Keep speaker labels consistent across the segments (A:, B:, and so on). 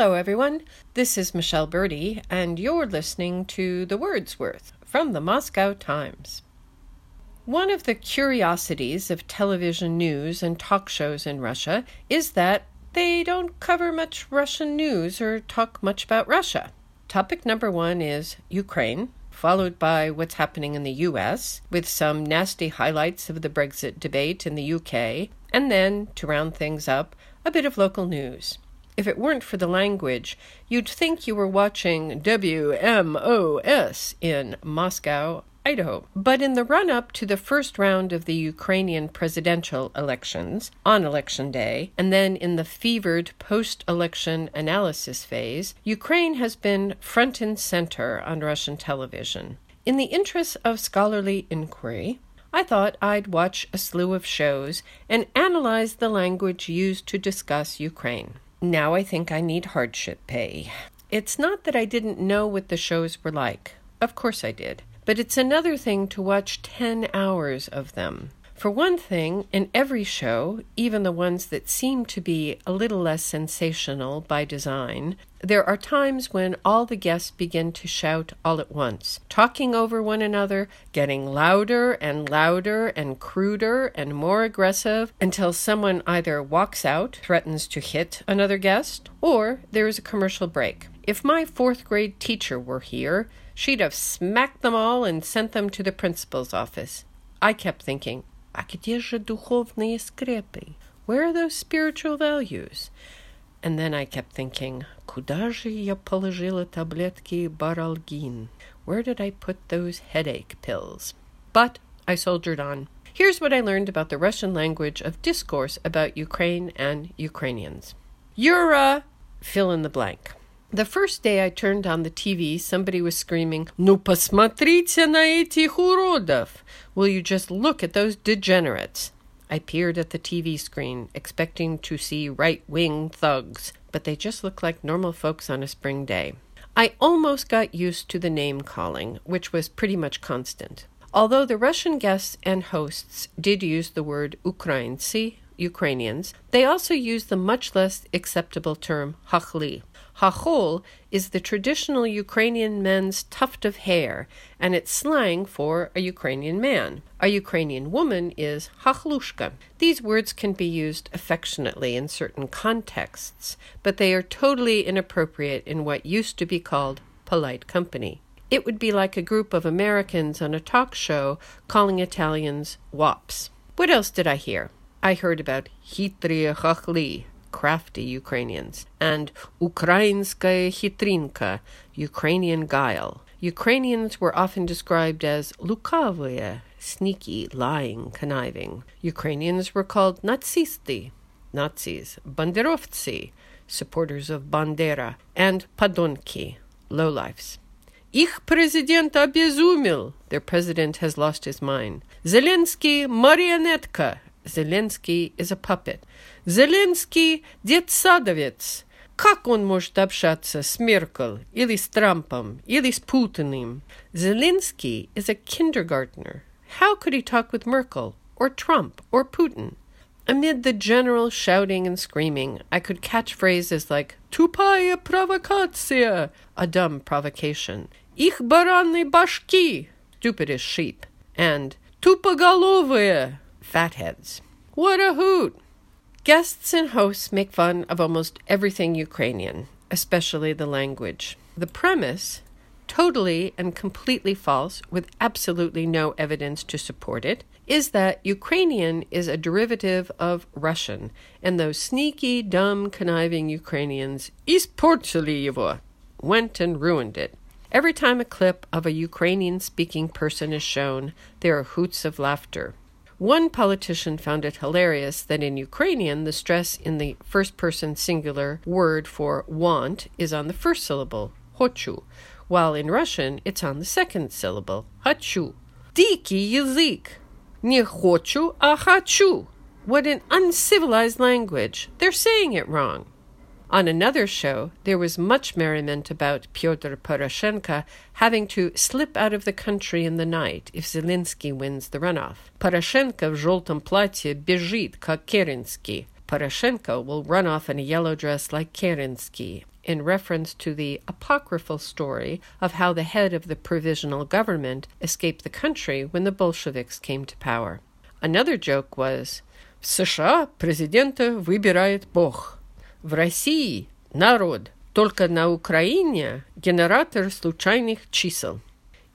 A: Hello, everyone. This is Michele Berdy, and you're listening to The Word's Worth from the Moscow Times. One of the curiosities of television news and talk shows in Russia is that they don't cover much Russian news or talk much about Russia. Topic number one is Ukraine, followed by what's happening in the US, with some nasty highlights of the Brexit debate in the UK, and then, to round things up, a bit of local news. If it weren't for the language, you'd think you were watching WMOS in Moscow, Idaho. But in the run up to the first round of the Ukrainian presidential elections on election day, and then in the fevered post election analysis phase, Ukraine has been front and center on Russian television. In the interest of scholarly inquiry, I thought I'd watch a slew of shows and analyze the language used to discuss Ukraine. Now I think I need hardship pay. It's not that I didn't know what the shows were like. Of course I did. But it's another thing to watch 10 hours of them. For one thing, in every show, even the ones that seem to be a little less sensational by design, there are times when all the guests begin to shout all at once, talking over one another, getting louder and louder and cruder and more aggressive until someone either walks out, threatens to hit another guest, or there is a commercial break. If my fourth grade teacher were here, she'd have smacked them all and sent them to the principal's office. I kept thinking, А где же духовные скрепы? Where are those spiritual values? And then I kept thinking, куда же я положила таблетки баралгин? Where did I put those headache pills? But I soldiered on. Here's what I learned about the Russian language of discourse about Ukraine and Ukrainians. Yura, fill in the blank. The first day I turned on the TV, somebody was screaming, Ну посмотрите на этих уродов! Will you just look at those degenerates? I peered at the TV screen, expecting to see right wing thugs, but they just looked like normal folks on a spring day. I almost got used to the name calling, which was pretty much constant. Although the Russian guests and hosts did use the word Ukrainцы, Ukrainians, they also used the much less acceptable term hachli, Hachol is the traditional Ukrainian men's tuft of hair, and it's slang for a Ukrainian man. A Ukrainian woman is hachlushka. These words can be used affectionately in certain contexts, but they are totally inappropriate in what used to be called polite company. It would be like a group of Americans on a talk show calling Italians wops. What else did I hear? I heard about hitrije chachli, crafty Ukrainians, and Ukrainskaya hitrinka, Ukrainian guile. Ukrainians were often described as lukavые, sneaky, lying, conniving. Ukrainians were called nazisti, Nazis, banderovцы, supporters of Bandera, and padonki, lowlifes. Ich президент обезумел. Their president has lost his mind. Zelensky marionetka. Zelensky is a puppet. Зеленский – детсадовец. Как он может общаться с Меркель или с Трампом или с Путиным? Zelensky is a kindergartner. How could he talk with Merkel or Trump or Putin? Amid the general shouting and screaming, I could catch phrases like «Тупая провокация», a dumb provocation, «Их бараны башки», stupid as sheep, and «Тупоголовые», fatheads. What a hoot! Guests and hosts make fun of almost everything Ukrainian, especially the language. The premise, totally and completely false, with absolutely no evidence to support it, is that Ukrainian is a derivative of Russian, and those sneaky, dumb, conniving Ukrainians, испортили went and ruined it. Every time a clip of a Ukrainian speaking person is shown, there are hoots of laughter. One politician found it hilarious that in Ukrainian, the stress in the first person singular word for want is on the first syllable, hochu, while in Russian, it's on the second syllable, hachu. Diki язык! Не хочу, а хочу! What an uncivilized language! They're saying it wrong. On another show, there was much merriment about Pyotr Poroshenko having to slip out of the country in the night if Zelensky wins the runoff. Poroshenko в желтом платье бежит, как Kerensky. Poroshenko will run off in a yellow dress like Kerensky. in reference to the apocryphal story of how the head of the provisional government escaped the country when the Bolsheviks came to power. Another joke was В США президента выбирает Бог. В России народ. Только на Украине генератор случайных чисел.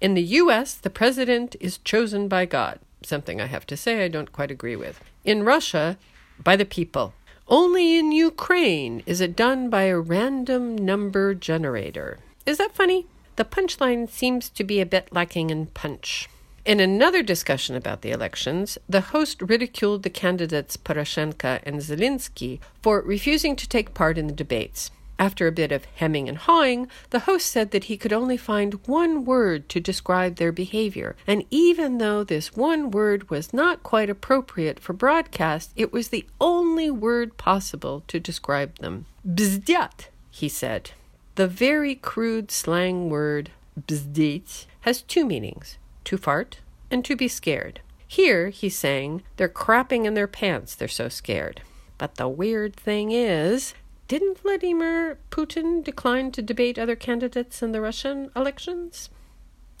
A: In the US, the president is chosen by God, something I have to say I don't quite agree with. In Russia, by the people. Only in Ukraine is it done by a random number generator. Is that funny? The punchline seems to be a bit lacking in punch. In another discussion about the elections, the host ridiculed the candidates Poroshenko and Zelensky for refusing to take part in the debates. After a bit of hemming and hawing, the host said that he could only find one word to describe their behavior, and even though this one word was not quite appropriate for broadcast, it was the only word possible to describe them. Bzdyat, he said. The very crude slang word bzdit has two meanings to fart, and to be scared. Here, he's saying, they're crapping in their pants, they're so scared. But the weird thing is, didn't Vladimir Putin decline to debate other candidates in the Russian elections?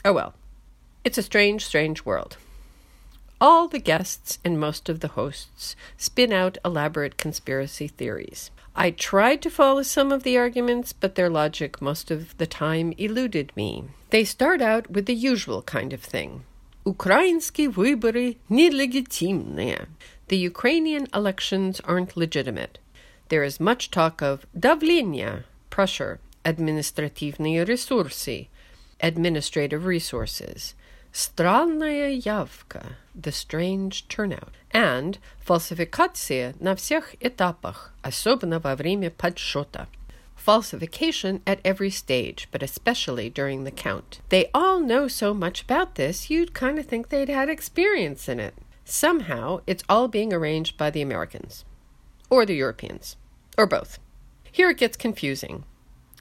A: Oh well, it's a strange, strange world. All the guests and most of the hosts spin out elaborate conspiracy theories. I tried to follow some of the arguments, but their logic most of the time eluded me. They start out with the usual kind of thing. Украинские выборы нелегитимные. The Ukrainian elections aren't legitimate. There is much talk of давление, pressure, административные ресурсы, administrative resources, странная явка, the strange turnout, and фальсификация на всех этапах, особенно во время подсчета falsification at every stage, but especially during the count. They all know so much about this, you'd kind of think they'd had experience in it. Somehow, it's all being arranged by the Americans, or the Europeans, or both. Here it gets confusing.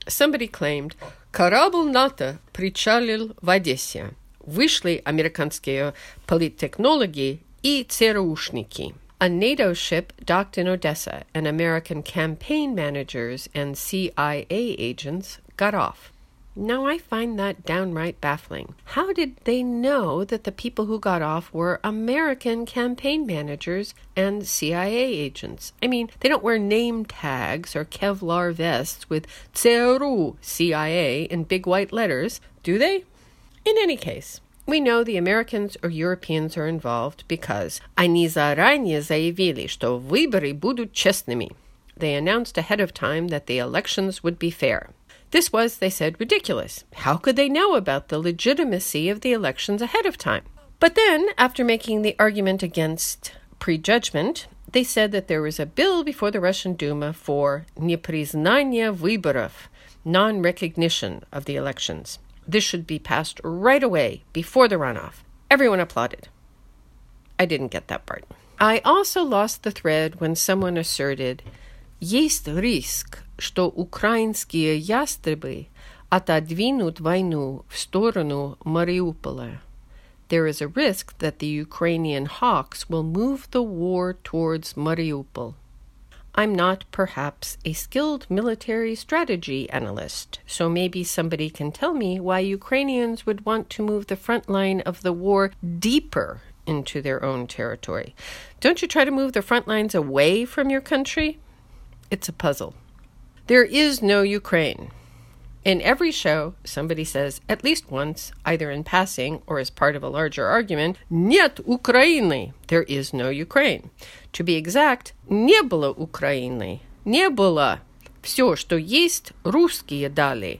A: Somebody claimed, «Корабль НАТО причалил в Одессе. Вышли американские политтехнологи и ЦРУшники». A NATO ship docked in Odessa, and American campaign managers and CIA agents got off. Now, I find that downright baffling. How did they know that the people who got off were American campaign managers and CIA agents? I mean, they don't wear name tags or Kevlar vests with CRU CIA in big white letters, do they? In any case, we know the Americans or Europeans are involved because они заранее заявили, что выборы будут честными. They announced ahead of time that the elections would be fair. This was, they said, ridiculous. How could they know about the legitimacy of the elections ahead of time? But then, after making the argument against prejudgment, they said that there was a bill before the Russian Duma for непризнание выборов, non recognition of the elections. This should be passed right away before the runoff. Everyone applauded. I didn't get that part. I also lost the thread when someone asserted Есть риск, что украинские ястребы отодвинут войну в сторону Мариуполя. There is a risk that the Ukrainian hawks will move the war towards Mariupol. I'm not perhaps a skilled military strategy analyst, so maybe somebody can tell me why Ukrainians would want to move the front line of the war deeper into their own territory. Don't you try to move the front lines away from your country? It's a puzzle. There is no Ukraine. In every show, somebody says at least once, either in passing or as part of a larger argument, Нет Украины. There is no Ukraine. To be exact, не было Украины. Не было. Все, что есть, русские дали.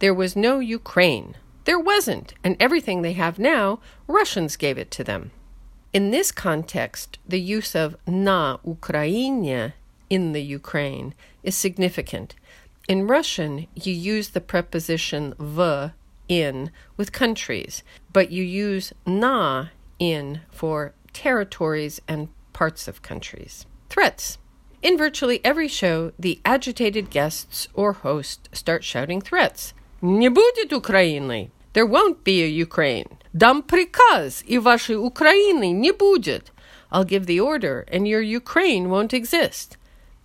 A: There was no Ukraine. There wasn't, and everything they have now, Russians gave it to them. In this context, the use of na Ukrainie in the Ukraine is significant in Russian, you use the preposition v in with countries, but you use na in for territories and parts of countries. Threats. In virtually every show, the agitated guests or host start shouting threats. Не будет Украины. There won't be a Ukraine. Дам приказ, и вашей Украины не будет. I'll give the order, and your Ukraine won't exist.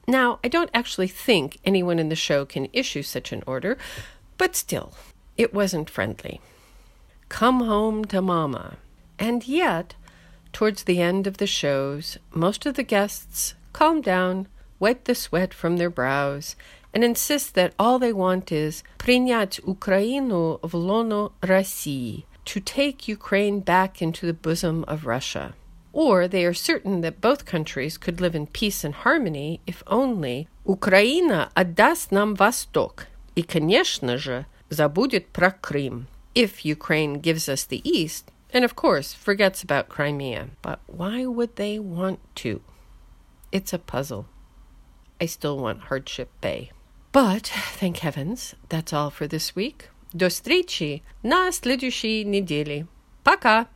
A: Now, I don't actually think anyone in the show can issue such an order, but still, it wasn't friendly. Come home to mama. And yet, towards the end of the shows, most of the guests calm down, wipe the sweat from their brows, and insist that all they want is принять Украину в лоно России, to take Ukraine back into the bosom of Russia. Or they are certain that both countries could live in peace and harmony if only Украина отдаст нам Восток и, конечно же, забудет про Крым. If Ukraine gives us the East, and of course forgets about Crimea. But why would they want to? It's a puzzle. I still want Hardship Bay. But, thank heavens, that's all for this week. До встречи на следующей неделе. Пока!